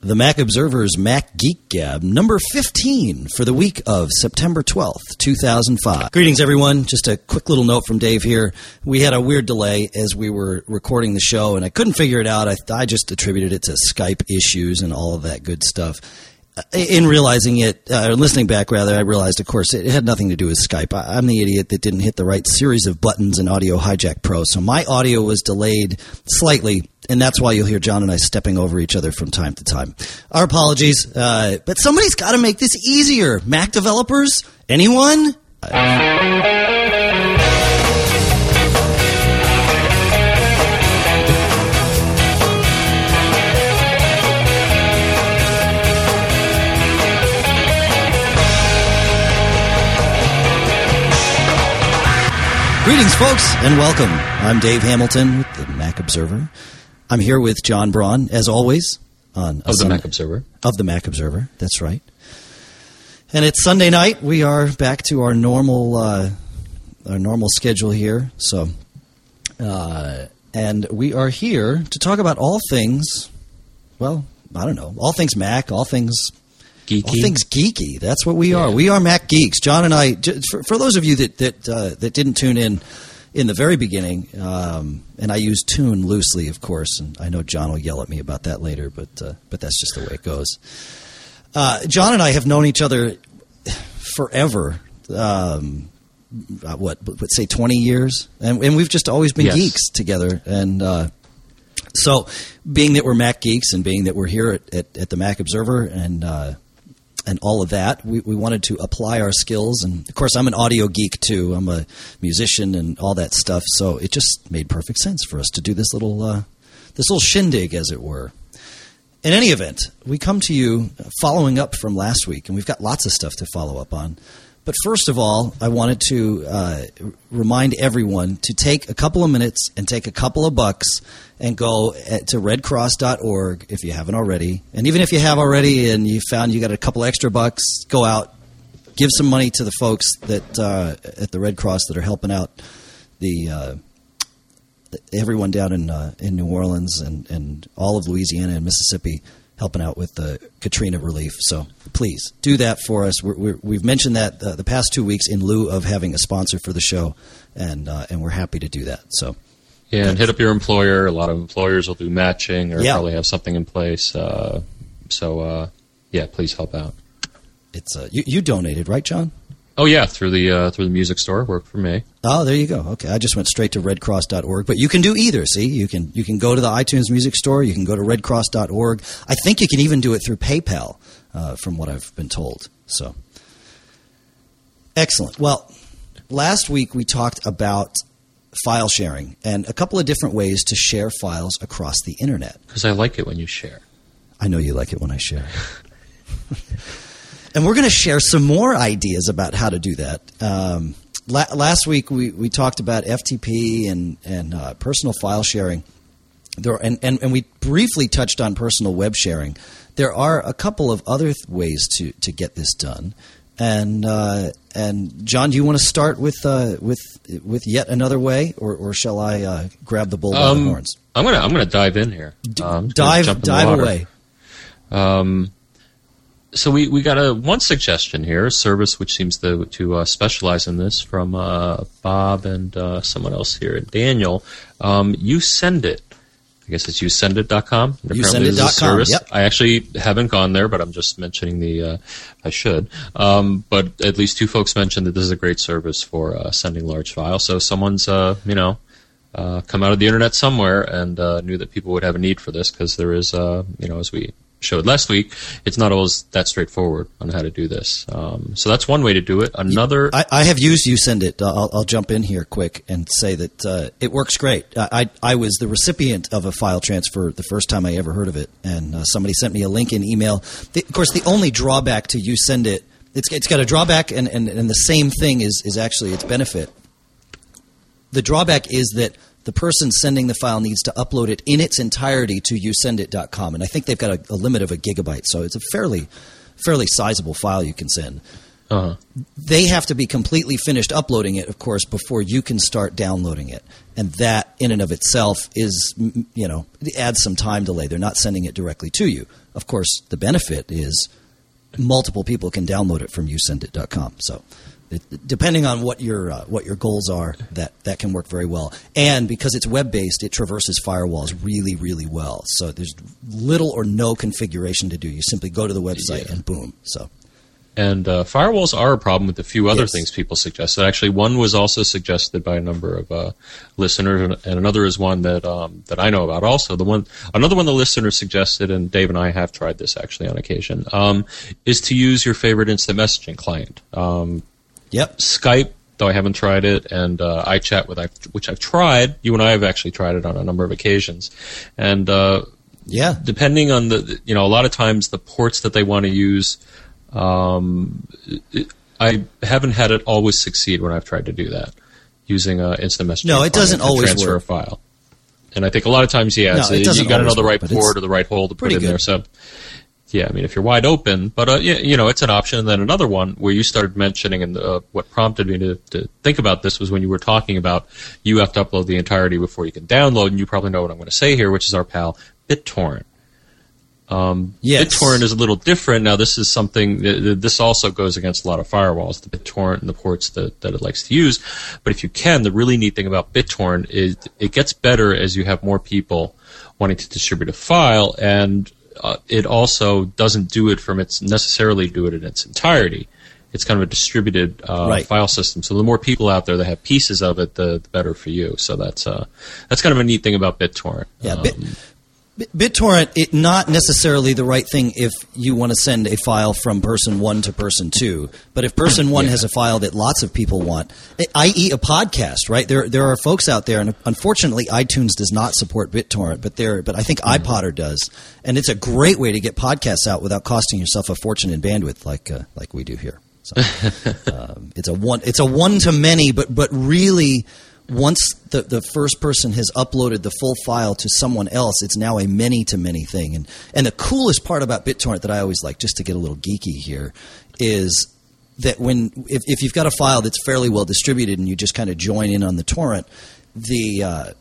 the Mac Observer's Mac Geek Gab, number 15 for the week of September 12th, 2005. Greetings, everyone. Just a quick little note from Dave here. We had a weird delay as we were recording the show, and I couldn't figure it out. I, I just attributed it to Skype issues and all of that good stuff. In realizing it, uh, listening back rather, I realized, of course, it had nothing to do with Skype. I, I'm the idiot that didn't hit the right series of buttons in Audio Hijack Pro, so my audio was delayed slightly, and that's why you'll hear John and I stepping over each other from time to time. Our apologies, uh, but somebody's got to make this easier. Mac developers, anyone? Greetings, folks, and welcome. I'm Dave Hamilton with the Mac Observer. I'm here with John Braun, as always, on Of the Sunday- Mac Observer. of the Mac Observer. That's right. And it's Sunday night. We are back to our normal uh, our normal schedule here. So, uh, and we are here to talk about all things. Well, I don't know, all things Mac, all things Geeky. all things geeky. That's what we are. We are Mac geeks. John and I. For, for those of you that that uh, that didn't tune in in the very beginning, um, and I use tune loosely, of course, and I know John will yell at me about that later, but uh, but that's just the way it goes. Uh, John and I have known each other forever. Um, uh, what, what, say twenty years, and, and we've just always been Yes. geeks together, and. Uh, so, being that we're Mac geeks and being that we're here at, at, at the Mac Observer and uh, and all of that, we, we wanted to apply our skills. And of course, I'm an audio geek too. I'm a musician and all that stuff. So it just made perfect sense for us to do this little uh, this little shindig, as it were. In any event, we come to you following up from last week, and we've got lots of stuff to follow up on. But first of all, I wanted to uh, remind everyone to take a couple of minutes and take a couple of bucks and go to redcross.org if you haven't already. And even if you have already and you found you got a couple extra bucks, go out, give some money to the folks that uh, at the Red Cross that are helping out the uh, everyone down in uh, in New Orleans and, and all of Louisiana and Mississippi helping out with the Katrina relief. So please do that for us. We're, we're, we've mentioned that uh, the past two weeks in lieu of having a sponsor for the show, and uh, and we're happy to do that. So Yeah, and hit up your employer. A lot of employers will do matching or Yeah. probably have something in place. Uh, so, uh, yeah, please help out. it's uh, you, you donated right, John? Oh yeah, through the uh, through the music store, worked for me. Oh, there you go. Okay, I just went straight to redcross.org, but you can do either. See, you can you can go to the iTunes Music Store, you can go to redcross.org. I think you can even do it through PayPal, uh, from what I've been told. So, excellent. Well, last week we talked about file sharing and a couple of different ways to share files across the internet. Because I like it when you share. I know you like it when I share. and we're going to share some more ideas about how to do that. Um, la- last week we, we talked about FTP and, and uh, personal file sharing. There, and, and, and we briefly touched on personal web sharing. There are a couple of other th- ways to, to get this done. And uh, and John, do you want to start with uh, with with yet another way, or, or shall I uh, grab the bull by the Um, horns? I'm gonna I'm gonna dive in here. Um, dive jump in the dive away. Um, so we, we got a one suggestion here, a service which seems to to uh, specialize in this from uh, Bob and uh, someone else here, Daniel. Um, you send it. I guess it's yousendit.com. And apparently this is a Yousendit.com, service. yep. I actually haven't gone there, but I'm just mentioning the. Uh, I should. Um, but at least two folks mentioned that this is a great service for uh, sending large files. So someone's, uh, you know, uh, come out of the internet somewhere and uh, knew that people would have a need for this because there is, uh, you know, as we showed last week, it's not always that straightforward on how to do this. Um, so that's one way to do it. Another, I, I have used you send it. I'll, I'll jump in here quick and say that uh, it works great. I, I was the recipient of a file transfer the first time I ever heard of it, and uh, somebody sent me a link in email. The, of course, the only drawback to you send it, it's it's got a drawback, and, and, and the same thing is is actually its benefit. The drawback is that the person sending the file needs to upload it in its entirety to yousendit.com, and I think they've got a, a limit of a gigabyte, so it's a fairly fairly sizable file you can send. Uh-huh. they have to be completely finished uploading it, of course, before you can start downloading it. And that, in and of itself, is you know adds some time delay. They're not sending it directly to you. Of course, the benefit is multiple people can download it from yousendit.com. So, it, depending on what your uh, what your goals are, that that can work very well. And because it's web based, it traverses firewalls really, really well. So there's little or no configuration to do. You simply go to the website Yeah. and boom. So. And uh, firewalls are a problem with a few other Yes. things people suggested. Actually, one was also suggested by a number of uh, listeners, and- and another is one that um, that I know about. Also, the one another one the listener suggested, and Dave and I have tried this actually on occasion, um, is to use your favorite instant messaging client. Um, Yep. Skype, though I haven't tried it, and uh, iChat, with I've, which I've tried. You and I have actually tried it on a number of occasions, and uh, Yeah. depending on the you know a lot of times the ports that they want to use um, it- I haven't had it always succeed when I've tried to do that using uh, instant messaging. No, it doesn't always transfer work. a file. And I think a lot of times, yeah, No, it you got to know the right port or the right hole to put in there. So, yeah, I mean, if you're wide open, but uh, you know, it's an option. And then another one where you started mentioning, and uh, what prompted me to, to think about this was when you were talking about you have to upload the entirety before you can download, and you probably know what I'm going to say here, which is our pal BitTorrent. Um, Yes. BitTorrent is a little different. Now, this is something th- th- this also goes against a lot of firewalls, the BitTorrent and the ports that, that it likes to use. But if you can, the really neat thing about BitTorrent is it gets better as you have more people wanting to distribute a file, and uh, it also doesn't do it from its necessarily do it in its entirety. It's kind of a distributed uh, Right. file system. So the more people out there that have pieces of it, the, the better for you. So that's uh, that's kind of a neat thing about BitTorrent. Yeah, Um, Bit, Bit- BitTorrent, it not necessarily the right thing if you want to send a file from person one to person two. But if person one has a file that lots of people want, i.e., a podcast, right? There, there are folks out there, and unfortunately, iTunes does not support BitTorrent, but there, but I think iPodder does, and it's a great way to get podcasts out without costing yourself a fortune in bandwidth, like uh, like we do here. So, um, it's a one, it's a one to many, but but really once the, the first person has uploaded the full file to someone else, it's now a many to many thing. And and the coolest part about BitTorrent that I always like, just to get a little geeky here, is that when if, if you've got a file that's fairly well distributed and you just kind of join in on the torrent, the uh,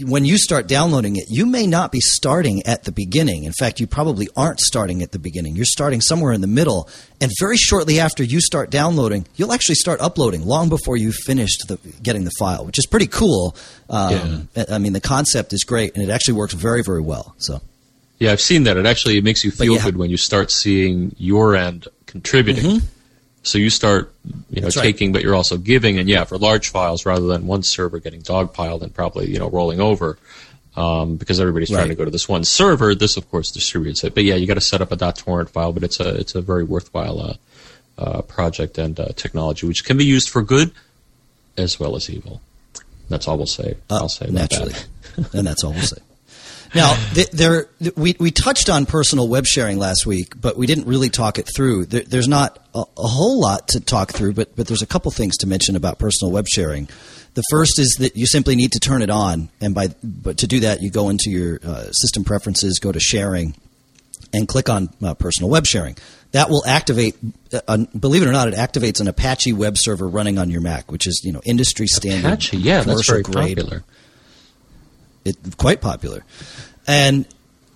when you start downloading it, you may not be starting at the beginning. In fact, you probably aren't starting at the beginning. You're starting somewhere in the middle, and very shortly after you start downloading, you'll actually start uploading long before you've finished the, getting the file, which is pretty cool. Um, I I mean, the concept is great, and it actually works very, very well. So, Yeah, I've seen that. It actually makes you feel you ha- good when you start seeing your end contributing. So you start, you know. That's right. taking, but you're also giving. And yeah, for large files, rather than one server getting dogpiled and probably you know rolling over, um, because everybody's trying Right. to go to this one server. This, of course, distributes it. But yeah, you got to set up a .torrent file. But it's a it's a very worthwhile uh, uh, project and uh, technology, which can be used for good as well as evil. That's all we'll say. uh, I'll say naturally, and that's all we'll say. Now, there we we touched on personal web sharing last week, but we didn't really talk it through. There, there's not a, a whole lot to talk through, but but there's a couple things to mention about personal web sharing. The first is that you simply need to turn it on, and by but to do that, you go into your uh, system preferences, go to sharing, and click on uh, personal web sharing. That will activate. Uh, believe it or not, it activates an Apache web server running on your Mac, which is you know industry standard, Apache, yeah, that's very grade popular. It quite popular. And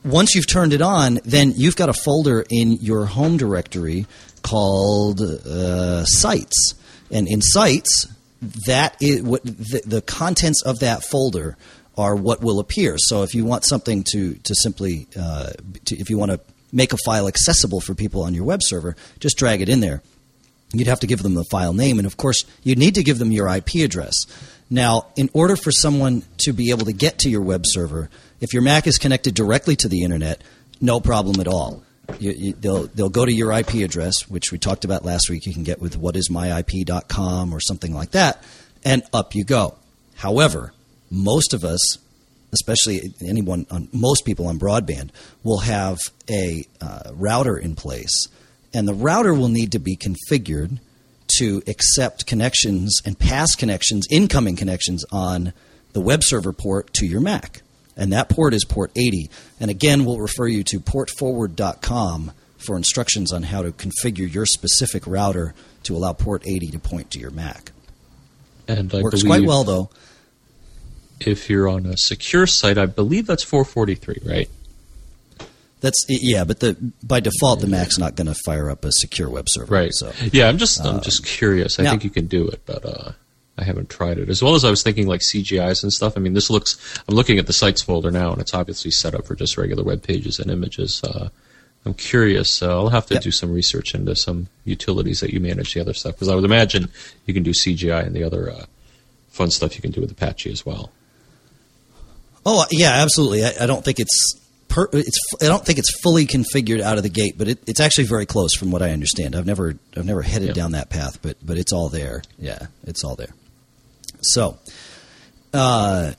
once you've turned it on, then you've got a folder in your home directory called uh, Sites, and in Sites, that is what the, the contents of that folder are what will appear. So if you want something to to simply uh, to, if you want to make a file accessible for people on your web server, just drag it in there you'd have to give them the file name, and of course, you'd need to give them your IP address. Now, in order for someone to be able to get to your web server, if your Mac is connected directly to the internet, no problem at all. You, you, they'll, they'll go to your IP address, which we talked about last week. You can get with whatismyip.com or something like that, and up you go. However, most of us, especially anyone, on, most people on broadband, will have a uh, router in place, and the router will need to be configured to accept connections and pass connections, incoming connections on the web server port to your Mac. And that port is port 80. And again, we'll refer you to portforward.com for instructions on how to configure your specific router to allow port 80 to point to your Mac. And I Works quite well, though. if you're on a secure site, I believe that's 443, right? That's yeah, but the by default the Mac's not going to fire up a secure web server. Right. So yeah, I'm just I'm just curious. I now- think you can do it, but uh, I haven't tried it. As well as I was thinking like CGIs and stuff. I mean, this looks. I'm looking at the sites folder now, and it's obviously set up for just regular web pages and images. Uh, I'm curious. Uh, I'll have to Yep. do some research into some utilities that you manage the other stuff because I would imagine you can do CGI and the other uh, fun stuff you can do with Apache as well. Oh yeah, absolutely. I, I don't think it's per, it's I don't think it's fully configured out of the gate, but it, it's actually very close from what I understand. I've never I've never headed Yeah. down that path, but but it's all there. Yeah, it's all there. So uh,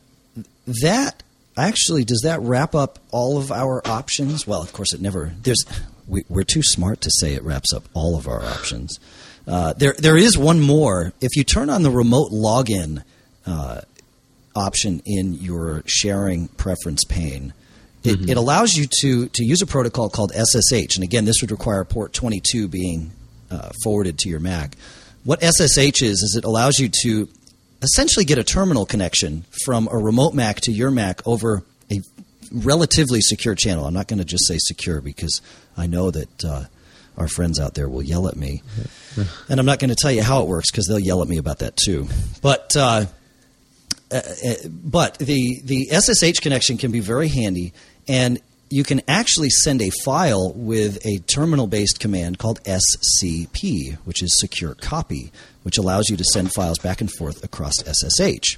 that actually does that wrap up all of our options? Well, of course it never. There's we, we're too smart to say it wraps up all of our options. Uh, there there is one more. If you turn on the remote login. Uh, option in your sharing preference pane. It, it allows you to, to use a protocol called SSH. And again, this would require port 22 being uh, forwarded to your Mac. What SSH is, is it allows you to essentially get a terminal connection from a remote Mac to your Mac over a relatively secure channel. I'm not going to just say secure because I know that uh, our friends out there will yell at me. And I'm not going to tell you how it works because they'll yell at me about that too. But uh, but the the SSH connection can be very handy, and you can actually send a file with a terminal based command called SCP, which is secure copy, which allows you to send files back and forth across SSH.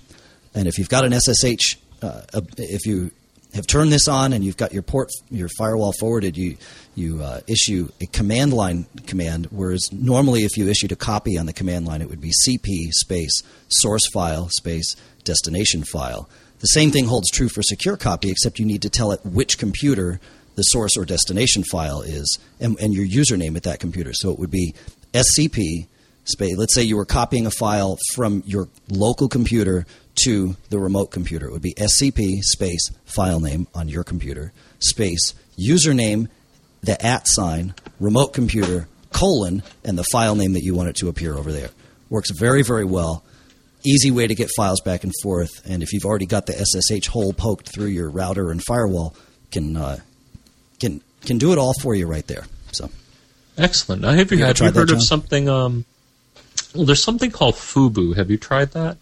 And if you've got an SSH, uh, uh, if you have turned this on and you've got your port, your firewall forwarded, you you uh, issue a command line command. Whereas normally, if you issued a copy on the command line, it would be CP space source file space destination file. The same thing holds true for secure copy, except you need to tell it which computer the source or destination file is and, and your username at that computer. So it would be SCP space. Let's say you were copying a file from your local computer to the remote computer. It would be SCP space file name on your computer space username, the at sign, remote computer colon, and the file name that you want it to appear over there. Works very very well. Easy way to get files back and forth. And if you've already got the SSH hole poked through your router and firewall, can uh, can can do it all for you right there. So. Excellent. Now, have you, You have you tried that, heard of something? Um, well, there's something called Fubu. Have you tried that?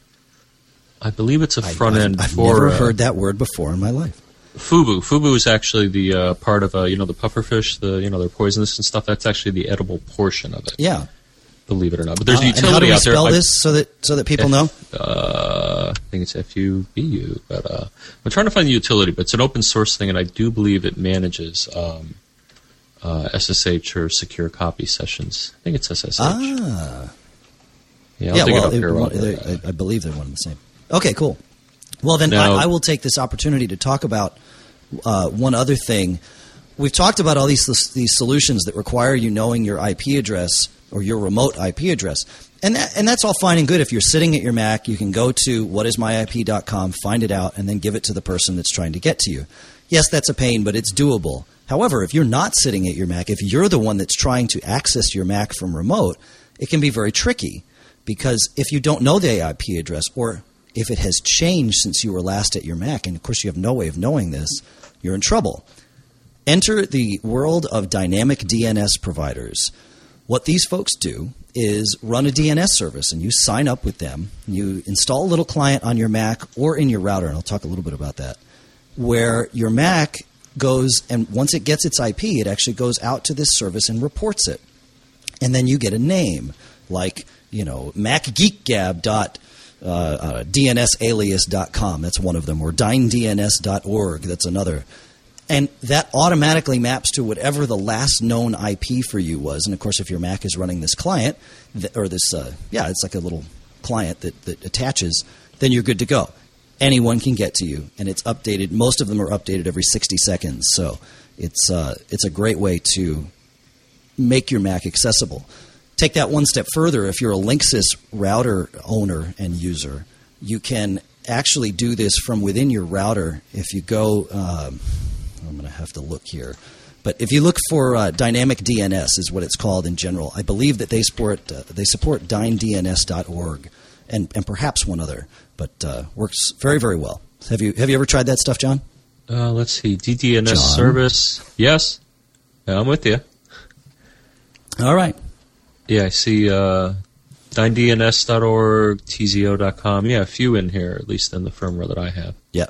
I believe it's a front I've- end I've for never uh, heard that word before in my life. Fubu. Fubu is actually the uh, part of uh, you know the pufferfish. The you know they're poisonous and stuff. That's actually the edible portion of it. Yeah. Believe it or not. But there's Uh, a utility how do we out there. spell this so that so that people know? uh, I think it's F U B U, but uh, I'm trying to find the utility. But it's an open source thing, and I do believe it manages um, uh, SSH or secure copy sessions. I think it's SSH. Ah. yeah, I'll yeah, well, it up here. while one- we're, they- uh, I, I believe they're one and the same. Okay, cool. Well, then I, I will take this opportunity to talk about uh, one other thing. We've talked about all these these solutions that require you knowing your IP address or your remote IP address, and that, and that's all fine and good. If you're sitting at your Mac, you can go to whatismyip.com, find it out, and then give it to the person that's trying to get to you. Yes, that's a pain, but it's doable. However, if you're not sitting at your Mac, if you're the one that's trying to access your Mac from remote, it can be very tricky because if you don't know the IP address or if it has changed since you were last at your Mac, and of course you have no way of knowing this, you're in trouble. Enter the world of dynamic DNS providers. What these folks do is run a DNS service, and you sign up with them. You install a little client on your Mac or in your router, and I'll talk a little bit about that, where your Mac goes, and once it gets its IP, it actually goes out to this service and reports it. And then you get a name, like, you know, macgeekgab dot uh, uh, dnsalias.com. That's one of them, or dyndns.org. That's another. And that automatically maps to whatever the last known IP for you was. And of course, if your Mac is running this client, or this, uh, yeah, it's like a little client that, that attaches, then you're good to go. Anyone can get to you, and it's updated. Most of them are updated every 60 seconds. So it's, uh, it's a great way to make your Mac accessible. Take that one step further. If you're a Linksys router owner and user, you can actually do this from within your router. If you go, um, I'm going to have to look here, But if you look for uh, Dynamic DNS, is what it's called in general. I believe that they support uh, they support dyndns.org and and perhaps one other, but uh, works very very well. Have you have you ever tried that stuff, John? Uh, let's see, DDNS John? service. Yes, I'm with you. All right. Yeah, I see uh, 9dns.org, tzo.com. Yeah, a few in here, at least in the firmware that I have. Yeah.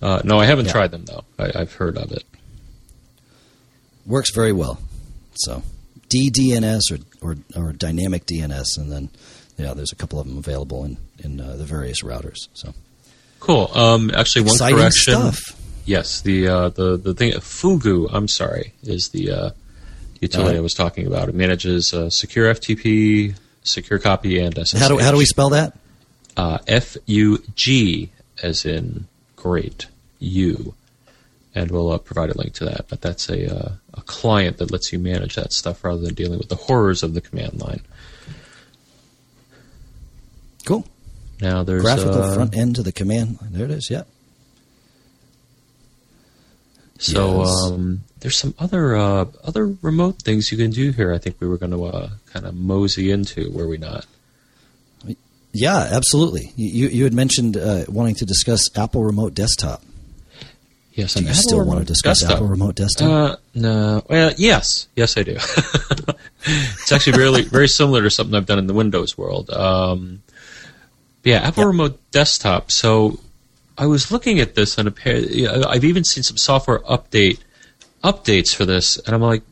Uh, no, I haven't Yeah. tried them, though. I, I've heard of it. works very well. So DDNS or, or or dynamic DNS, and then yeah, there's a couple of them available in in uh, the various routers. So Cool. Um, actually, one exciting correction. stuff. Yes, the uh, the the thing Fugu. I'm sorry, is the uh, utility. I was talking about. It manages uh, secure FTP, secure copy, and SSH. How do how do we spell that? uh, F U G as in great U, and we'll uh, provide a link to that. But that's a uh, a client that lets you manage that stuff rather than dealing with the horrors of the command line. Cool. Now there's Graphical uh, front end to the command. line. There it is. Yep. So Yes. um, there's some other uh, other remote things you can do here. I think we were going to uh, kind of mosey into, were we not? Yeah, absolutely. You you, had mentioned uh, wanting to discuss Apple Remote Desktop. Yes, Do you Apple still want to discuss Desktop. Apple Remote Desktop? Uh, no. Well, yes, yes, I do. it's actually very, very similar to something I've done in the Windows world. Um, yeah, Apple Yep. Remote Desktop. So I was looking at this, and a pair. I've even seen some software update updates for this, and I'm like,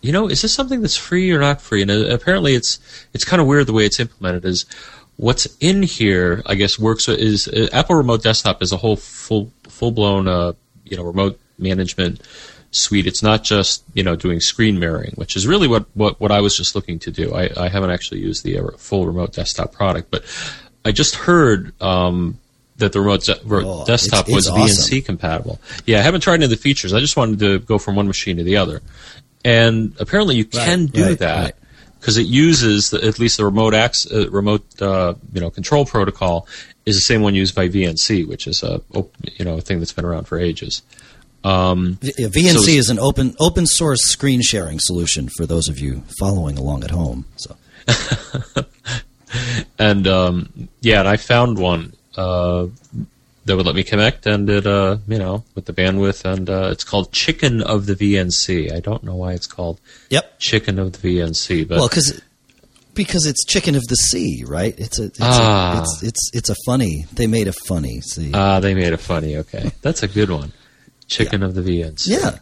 you know, is this something that's free or not free? And uh, apparently, it's it's kind of weird the way it's implemented. Is what's in here? I guess works is uh, Apple Remote Desktop is a whole full full blown uh, you know remote management suite. It's not just you know doing screen mirroring, which is really what what, what I was just looking to do. I, I haven't actually used the uh, full remote desktop product, but I just heard. Um, that the remote de- Oh, desktop it's- was it's VNC compatible. Yeah, I haven't tried any of the features. I just wanted to go from one machine to the other, and apparently you can Right, do right, that right. because it uses the, at least the remote access, uh, remote uh, you know control protocol is the same one used by VNC, which is a you know a thing that's been around for ages. Um, yeah, VNC so- is an open open source screen sharing solution for those of you following along at home. So and um, yeah, and I found one uh, that would let me connect, and it uh, you know with the bandwidth, and uh, it's called Chicken of the VNC. I don't know why it's called yep. Chicken of the VNC, but Well, because because it's chicken of the sea, right? It's a it's, Ah. a, it's it's it's a funny. They made a funny. See, ah, they made a funny. Okay, that's a good one. Chicken of the VNC. yeah,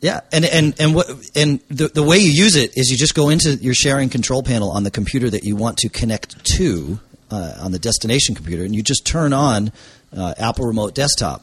yeah, and and and what and the the way you use it is you just go into your sharing control panel on the computer that you want to connect to uh, on the destination computer, and you just turn on uh, Apple Remote Desktop.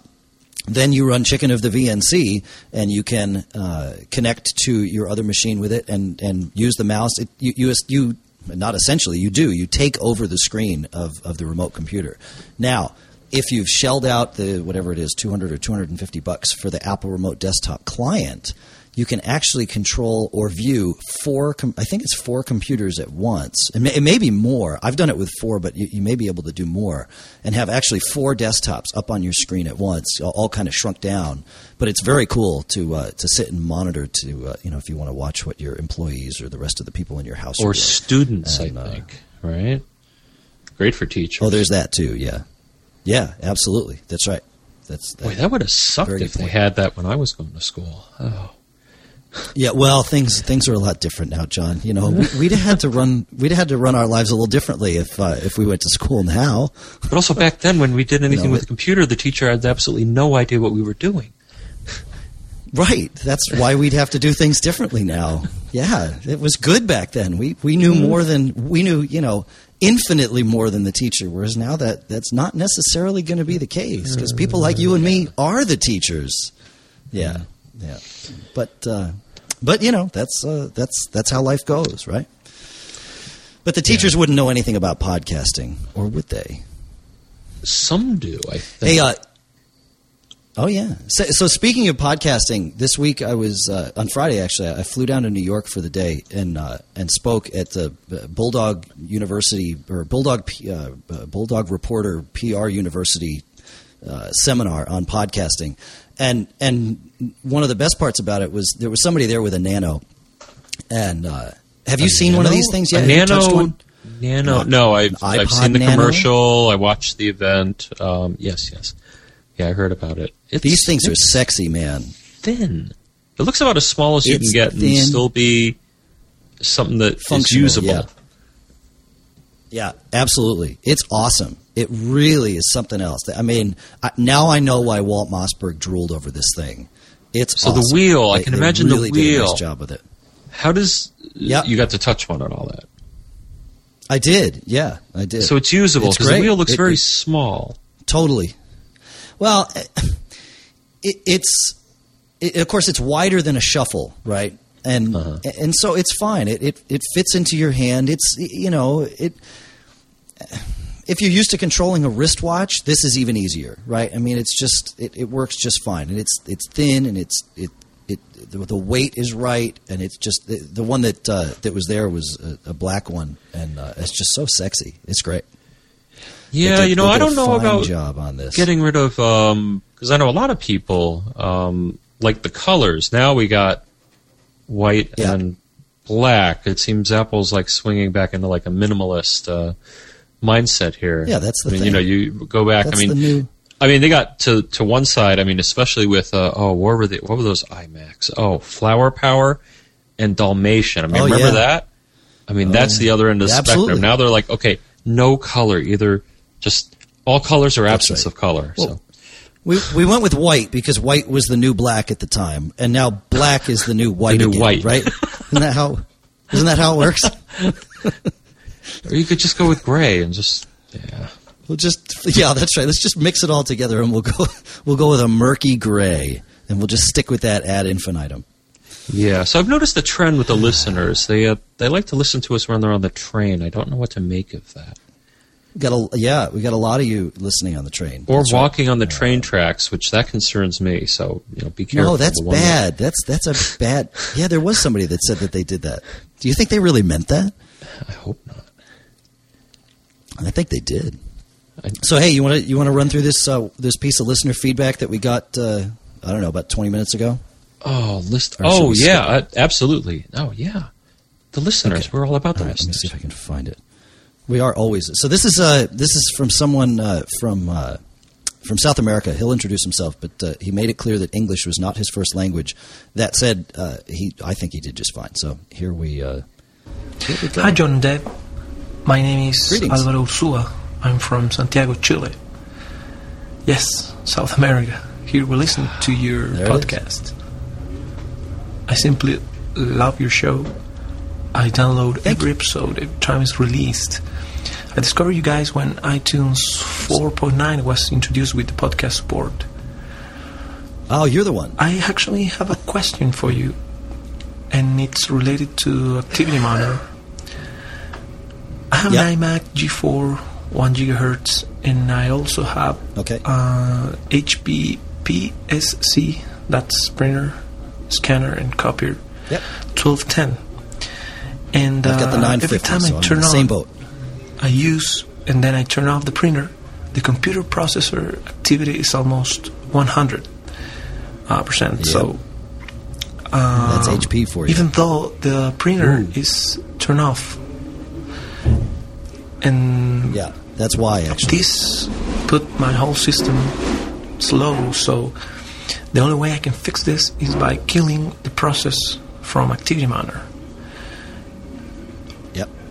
Then you run Chicken of the VNC, and you can uh, connect to your other machine with it, and, and use the mouse. It, you, you you not essentially you do you take over the screen of, of the remote computer. Now, if you've shelled out the whatever it is, two hundred or two hundred and fifty bucks for the Apple Remote Desktop client, you can actually control or view four. Com- I think it's four computers at once. It may, it may be more. I've done it with four, but you, you may be able to do more and have actually four desktops up on your screen at once, all, all kind of shrunk down. But it's very cool to uh, to sit and monitor. To uh, you know, if you want to watch what your employees or the rest of the people in your house are or students, And, I uh, think. Right. Great for teachers. Oh, there's that too. Yeah, yeah, absolutely. That's right. That's that. Boy, that would have sucked if they had that when I was going to school. Oh. Yeah, well, things things are a lot different now, John. You know, we, we'd have had to run we'd have had to run our lives a little differently if uh, if we went to school now. But also back then, when we did anything No, with it- the computer, the teacher had absolutely no idea what we were doing. Right. That's why we'd have to do things differently now. Yeah, it was good back then. We we knew more than we knew. You know, infinitely more than the teacher. Whereas now that that's not necessarily going to be the case because people like you and me are the teachers. Yeah, yeah. But uh, but you know that's uh, that's that's how life goes, right? But the teachers wouldn't know anything about podcasting, or would they? Some do, I think. Hey, uh, oh yeah. So, so speaking of podcasting, this week I was uh, on Friday. Actually, I flew down to New York for the day and uh, and spoke at the uh, Bulldog University or Bulldog uh, uh, Bulldog Reporter PR University uh, seminar on podcasting, And and one of the best parts about it was there was somebody there with a nano. And uh, have you A seen one of these things yet? You nano? Nano. No, I've, I've seen the Nano? commercial. I watched the event. Um, yes, yes. Yeah, I heard about it. It's, These things are sexy, man. thin. It looks about as small as you It's can get and still be something that is usable. yeah. Yeah, absolutely. It's awesome. It really is something else. I mean, I, now I know why Walt Mossberg drooled over this thing. It's So the awesome. wheel, I They- can imagine the really Did a wheel. nice job with it. How does Yeah. you got to touch one and all that? I did. Yeah, I did. So it's usable because the wheel looks It- very it- small. Totally. Well, it, it's it, of course it's wider than a shuffle, right? And Uh-huh. and so it's fine. It, it it fits into your hand. It's you know it. If you're used to controlling a wristwatch, this is even easier, right? I mean, it's just it, it works just fine, and it's it's thin, and it's it it the, the weight is right, and it's just the, the one that uh, that was there was a, a black one, and uh, it's just so sexy. It's great. Yeah, did- you know, I don't know about job on this. getting rid of because I know a lot of people um, like the colors. Now we got white Yeah. and black. It seems Apple's like swinging back into like a minimalist uh, mindset here. Yeah, that's the I mean, thing. you know, you go back. That's I mean, new. I mean, they got to to one side. I mean, especially with uh, oh, what were they? What were those iMacs? Oh, Flower Power and Dalmatian. I mean, Oh, remember yeah. that? I mean, that's the other end of the Yeah, absolutely. spectrum. Now they're like, okay, no color, either just all colors or That's absence right. of color. Well, so We we went with white because white was the new black at the time, and now black is the new white. the new again, white. right? Isn't that how? Isn't that how it works? or you could just go with gray and just yeah. We'll just yeah, that's right. Let's just mix it all together, and we'll go we'll go with a murky gray, and we'll just stick with that ad infinitum. Yeah, so I've noticed the trend with the listeners. They uh, they like to listen to us when they're on the train. I don't know what to make of that. Got a yeah, we got a lot of you listening on the train, Or That's right. walking on the train tracks, which that concerns me. So you know, be careful. No, that's bad. That's that's a bad. Yeah, there was somebody that said that they did that. Do you think they really meant that? I hope not. I think they did. I- So hey, you want to you want to run through this uh, this piece of listener feedback that we got? Uh, I don't know about twenty minutes ago. Oh, list. Or Oh, yeah, uh, absolutely. Oh, yeah. The listeners. Okay. We're all about the All right, let me see if I can find it. We are always so. This is uh this is from someone uh, from uh, from South America. He'll introduce himself, but uh, he made it clear that English was not his first language. That said, uh, he I think he did just fine. So here we uh, here we go. Hi, John Deb. My name is Greetings. Alvaro Ursua. I'm from Santiago, Chile. Yes, South America. Here we listen to your There podcast. I simply love your show. I download Thank every episode every time it's released. I discovered you guys when iTunes 4.9 was introduced with the podcast support. Oh, you're the one. I actually have a question for you, and it's related to activity monitor. I have Yeah. an iMac G4 1 gigahertz, and I also have Okay. uh, HP PSC, that's printer, scanner, and copier, Yep. 1210. And I've got the uh, 950, every time so I turn the on, same boat. I use and then I turn off the printer, the computer processor activity is almost 100 uh, percent. Yep. So uh, That's HP for you. even though the printer Ooh. is turned off, and Yeah, that's why actually. this put my whole system slow. So the only way I can fix this is by killing the process from Activity Monitor.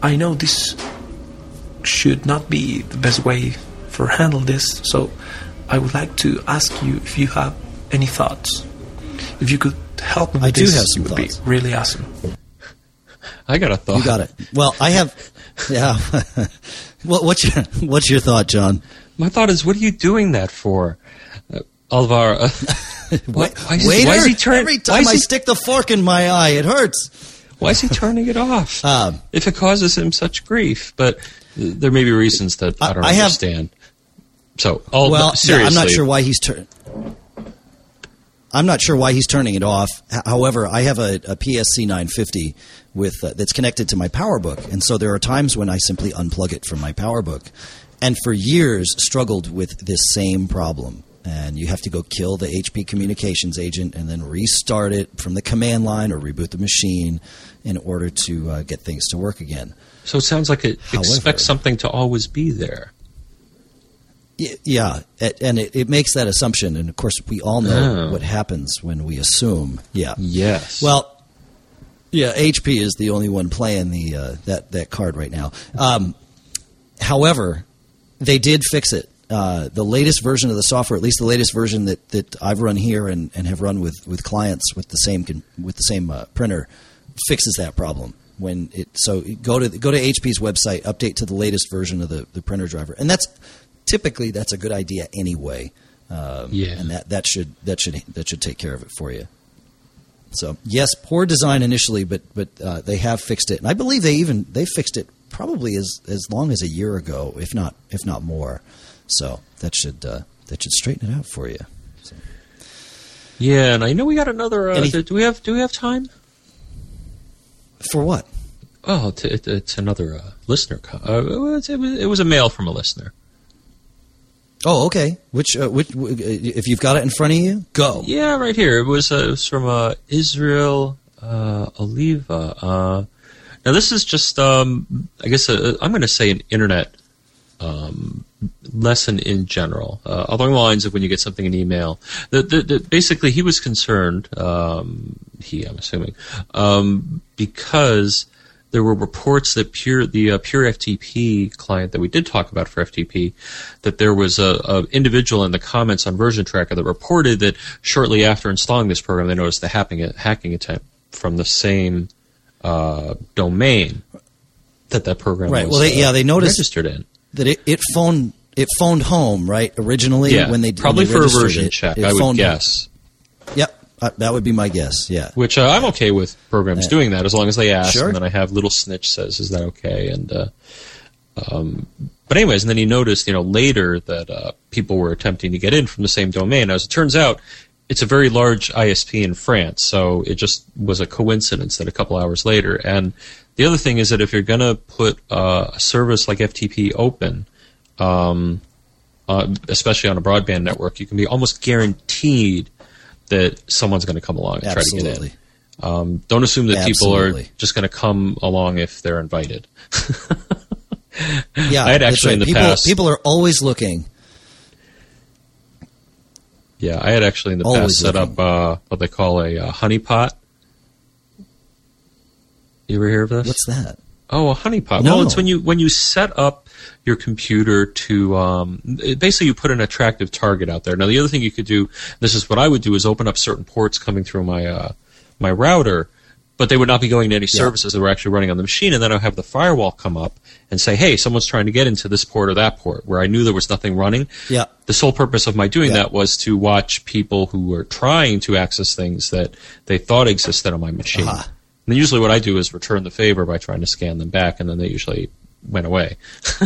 Yep. I know this should not be the best way for handle this, so I would like to ask you if you have any thoughts. If you could help me with I do this, have some it would thoughts. be really awesome. I got a thought. You got it. Well, I have. Yeah. what, what's your What's your thought, John? My thought is, what are you doing that for? Uh, Alvar, uh, why, why, is, Waiter, why is he turning? every why, time is I he, stick the fork in my eye, it hurts. Why is he turning it off? Um, if it causes him such grief, but there may be reasons that I, I- don't I have- understand. So, all well, yeah, seriously, I'm not sure why he's turning. I'm not sure why he's turning it off. However, I have a, a PSC 950 with uh, that's connected to my PowerBook, and so there are times when I simply unplug it from my PowerBook, and for years struggled with this same problem. And you have to go kill the HP communications agent and then restart it from the command line or reboot the machine in order to uh, get things to work again. So it sounds like it However- expects something to always be there. Yeah, and it, it makes that assumption, and of course, we all know Oh. what happens when we assume. Yeah. Yes. Well, yeah, HP is the only one playing the uh, that that card right now. Um, however, they did fix it. Uh, the latest version of the software, at least the latest version that, that I've run here and, and have run with, with clients with the same con- with the same uh, printer, fixes that problem. When it so go to go to HP's website, update to the latest version of the, the printer driver, and that's typically that's a good idea anyway. Um, Yeah. and that, that should that should that should take care of it for you. So yes, poor design initially, but but uh, they have fixed it, and I believe they even they fixed it probably as as long as a year ago, if not if not more. So that should uh, that should straighten it out for you. So, yeah, and I know we got another. Uh, Any- do we have Do we have time? for what? Oh, it's, it, it's another uh, listener. Uh, it, was, it, was, a mail from a listener. Oh, okay. Which uh, which uh, if you've got it in front of you, go. Yeah, right here. It was, uh, it was from uh, Israel uh, Oliva. Uh, now, this is just, um, I guess, uh, I'm going to say an internet um, lesson in general, uh, along the lines of when you get something in email. The, the, the, basically, he was concerned, um, he, I'm assuming, um, because there were reports that pure the uh, pure FTP client that we did talk about for FTP, that there was a, a individual in the comments on Version Tracker that reported that shortly after installing this program, they noticed the hacking hacking attempt from the same uh, domain that that program Right. was Well, they- uh, yeah, they noticed- registered in. That it, it phoned it phoned home right originally Yeah, when they probably when they for a version it, check, it I would guess. Yep, uh, that would be my guess. Yeah. Which uh, I'm okay with programs Yeah. doing that as long as they ask, Sure. and then I have little snitch says, "Is that okay?" And uh, um, but anyways, and then he noticed, you know, later that uh, people were attempting to get in from the same domain. As it turns out, it's a very large ISP in France, so it just was a coincidence that a couple hours later. And the other thing is that if you're going to put uh, a service like FTP open, um, uh, especially on a broadband network, you can be almost guaranteed that someone's going to come along and try to get in. Um, don't assume that people are just going to come along if they're invited. Yeah. I had actually in the people, past- people are always looking. Yeah, I had actually in the Always past set looking. up uh, what they call a uh, honeypot. You ever hear of this? What's that? Oh, a honeypot. No. Well, it's when you when you set up your computer to um, basically you put an attractive target out there. Now, the other thing you could do, this is what I would do, is open up certain ports coming through my uh, my router, but they would not be going to any Yeah. services that were actually running on the machine. And then I'll have the firewall come up and say, "Hey, someone's trying to get into this port or that port," where I knew there was nothing running. Yeah. The sole purpose of my doing Yeah. that was to watch people who were trying to access things that they thought existed on my machine. Aha. And usually what I do is return the favor by trying to scan them back, and then they usually went away.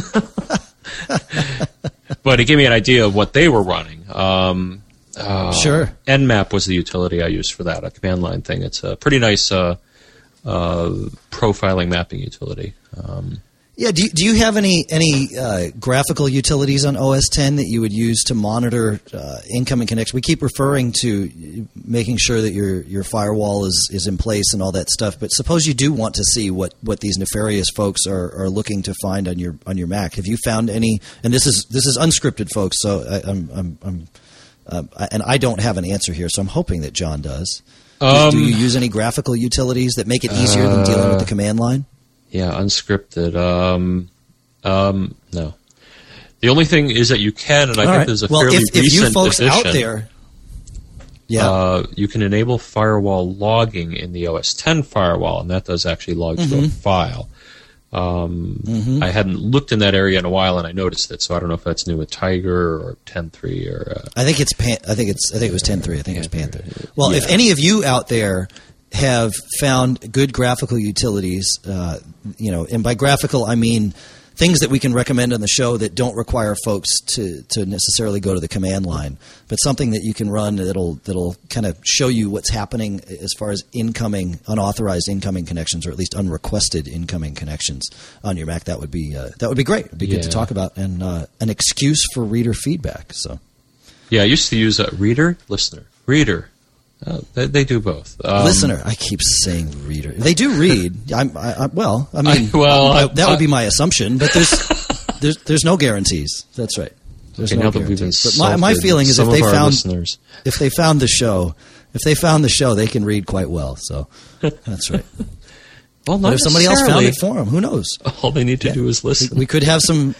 but it gave me an idea of what they were running. Um, uh, Sure. Nmap was the utility I used for that, a command line thing. It's a pretty nice uh, uh, profiling mapping utility. Um, Yeah. Do you, do you have any any uh, graphical utilities on OS 10 that you would use to monitor uh, incoming connections? We keep referring to making sure that your your firewall is, is in place and all that stuff. But suppose you do want to see what, what these nefarious folks are, are looking to find on your on your Mac. Have you found any? And this is this is unscripted, folks. So I, I'm I'm, I'm um, I, and I don't have an answer here. So I'm hoping that John does. Do- Um, do you use any graphical utilities that make it easier than dealing with the command line? yeah, unscripted. Um, um, no. The only thing is that you can, and I All think right. there's a well, fairly if, if recent you folks addition, out there, yeah, uh, you can enable firewall logging in the OS 10 firewall, and that does actually log to Mm-hmm. a file. Um, I hadn't looked in that area in a while, and I noticed it. So I don't know if that's new with Tiger or 10.3 or. Uh, I think it's Pan- I think it's I think it was ten three. I think it was Panther. Well, if any of you out there have found good graphical utilities, uh, you know, and by graphical I mean things that we can recommend on the show that don't require folks to, to necessarily go to the command line, but something that you can run that'll that'll kind of show you what's happening as far as incoming unauthorized incoming connections or at least unrequested incoming connections on your Mac. That would be uh, that would be great. It'd be good to talk about and uh, an excuse for reader feedback. So. Yeah, I used to use uh, reader, listener, reader. Uh, they, they do both. Um, Listener, I keep saying reader. They do read. I'm, I, I, well, I mean, I- well, I- I- that would be my assumption, but there's there's there's no guarantees. That's right. There's Okay, no now guarantees. But my, my feeling is if they found listeners, if they found the show, if they found the show, they can read quite well. So that's right. well, But if somebody else found necessarily. it for them, who knows? All they need to do is listen. we could have some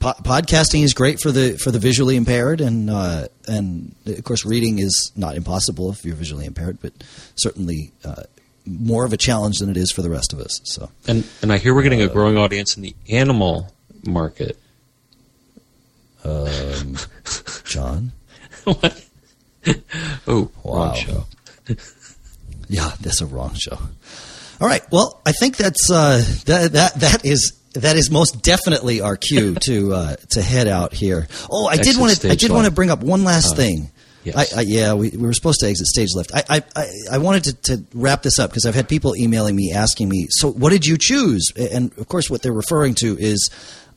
po- podcasting is great for the for the visually impaired and uh, and of course reading is not impossible if you're visually impaired but certainly uh, more of a challenge than it is for the rest of us so And and I hear we're getting a growing audience in the animal market. um, John what? oh, Wow. wrong show. yeah that's a wrong show all right well I think that's uh, that that that is that is most definitely our cue to uh, to head out here. Oh, I did want to I did want to bring up one last Uh, thing. yes. I, I, yeah, we, we were supposed to exit stage left. I, I, I, I wanted to, to wrap this up because I've had people emailing me asking me, so what did you choose? And of course, what they're referring to is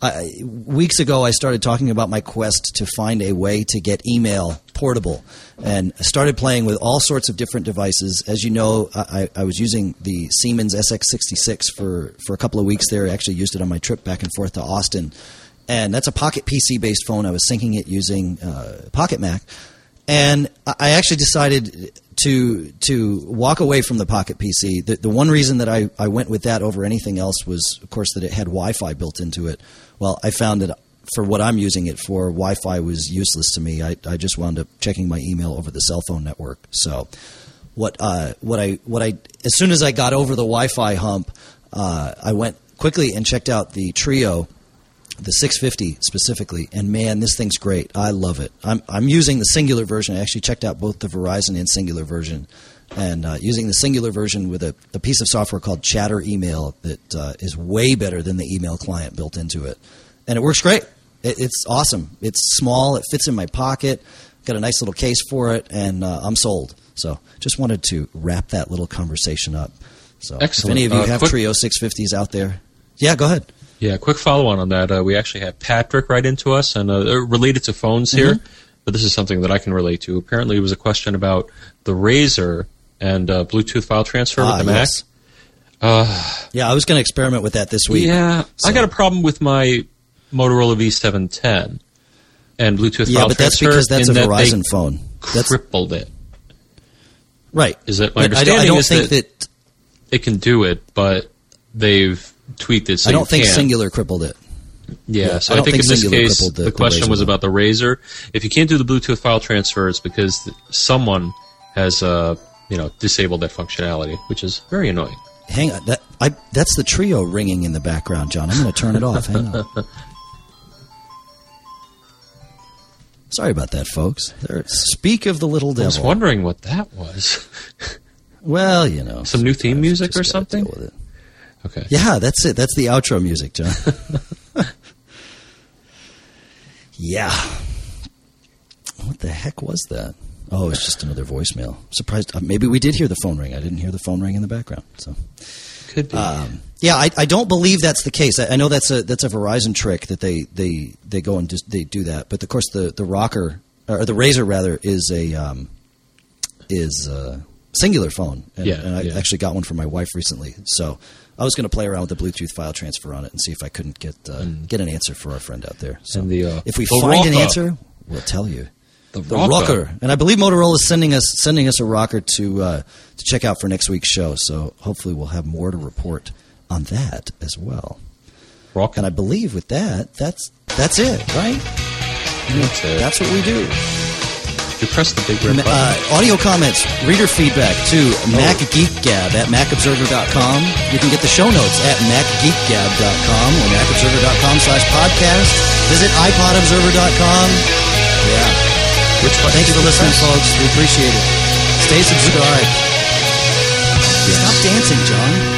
I, weeks ago I started talking about my quest to find a way to get email portable and I started playing with all sorts of different devices. As you know, I, I was using the Siemens SX66 for, for a couple of weeks there. I actually used it on my trip back and forth to Austin. And that's a Pocket PC based phone. I was syncing it using uh, PocketMac. And I I actually decided to to walk away from the Pocket PC. The, the one reason that I, I went with that over anything else was, of course, that it had Wi-Fi built into it. Well, I found that for what I'm using it for, Wi-Fi was useless to me. I, I just wound up checking my email over the cell phone network. So, what uh, what I what I as soon as I got over the Wi-Fi hump, uh, I went quickly and checked out the Treo the 650 specifically, and man, this thing's great. I love it. I'm I'm using the Cingular version. I actually checked out both the Verizon and Cingular version, and uh, using the Cingular version with a, a piece of software called ChatterEmail that uh, is way better than the email client built into it, and it works great. It, it's awesome. It's small. It fits in my pocket. Got a nice little case for it, and uh, I'm sold. So, just wanted to wrap that little conversation up. So, Excellent. if any of you Uh, have quick- Treo 650s out there, yeah, go ahead. Yeah, quick follow on on that. Uh, we actually have Patrick write into us and uh, related to phones here, Mm-hmm. but this is something that I can relate to. Apparently, it was a question about the RAZR and uh, Bluetooth file transfer Ah, with the Mac. yes. Yeah, I was going to experiment with that this week. Yeah, I got a problem with my Motorola V710 and Bluetooth Yeah, file but that's transfer because that's a that Verizon phone. That's crippled it. right. Is it my But I don't, I don't think that, that, it can do it, but they've tweaked it so I don't think can't. Cingular crippled it. Yeah, Yeah, so I I, think, think in this case, crippled the- the, the question RAZR was about the RAZR. If you can't do the Bluetooth file transfer, it's because someone has, uh, you know, disabled that functionality, which is very annoying. Hang on, that, I, that's the Treo ringing in the background, John. I'm going to turn it off. Hang on. Sorry about that, folks. There, speak of the little devil. I was wondering what that was. Well, you know, Some new theme music or something? Deal with it. okay. Yeah, that's it. That's the outro music, John. yeah. What the heck was that? Oh, it's just another voicemail. Surprised. Uh, maybe we did hear the phone ring. I didn't hear the phone ring in the background. So, Could be. um, yeah, I, I don't believe that's the case. I, I know that's a that's a Verizon trick that they they, they go and just, they do that. But of course, the the ROKR or the RAZR rather is a um, is a Cingular phone. And, Yeah, and I yeah. actually got one for my wife recently. So I was going to play around with the Bluetooth file transfer on it and see if I couldn't get uh, get an answer for our friend out there. So the, uh, if we find an answer, we'll tell you. the The ROKR, and I believe Motorola is sending us sending us a ROKR to uh, to check out for next week's show. So hopefully we'll have more to report on that as well. Rock. And I believe with that, that's that's it, right? That's it. That's what we do. You press the big red button. Uh, audio comments, reader feedback to MacGeekGab at MacObserver.com. You can get the show notes at MacGeekGab.com or MacObserver.com slash podcast. Visit iPodObserver.com. Yeah. Which button? Thanks for listening, folks. We appreciate it. Stay subscribed. Stop dancing, John.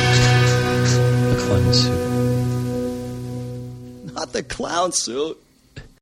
The clown suit. Not the clown suit.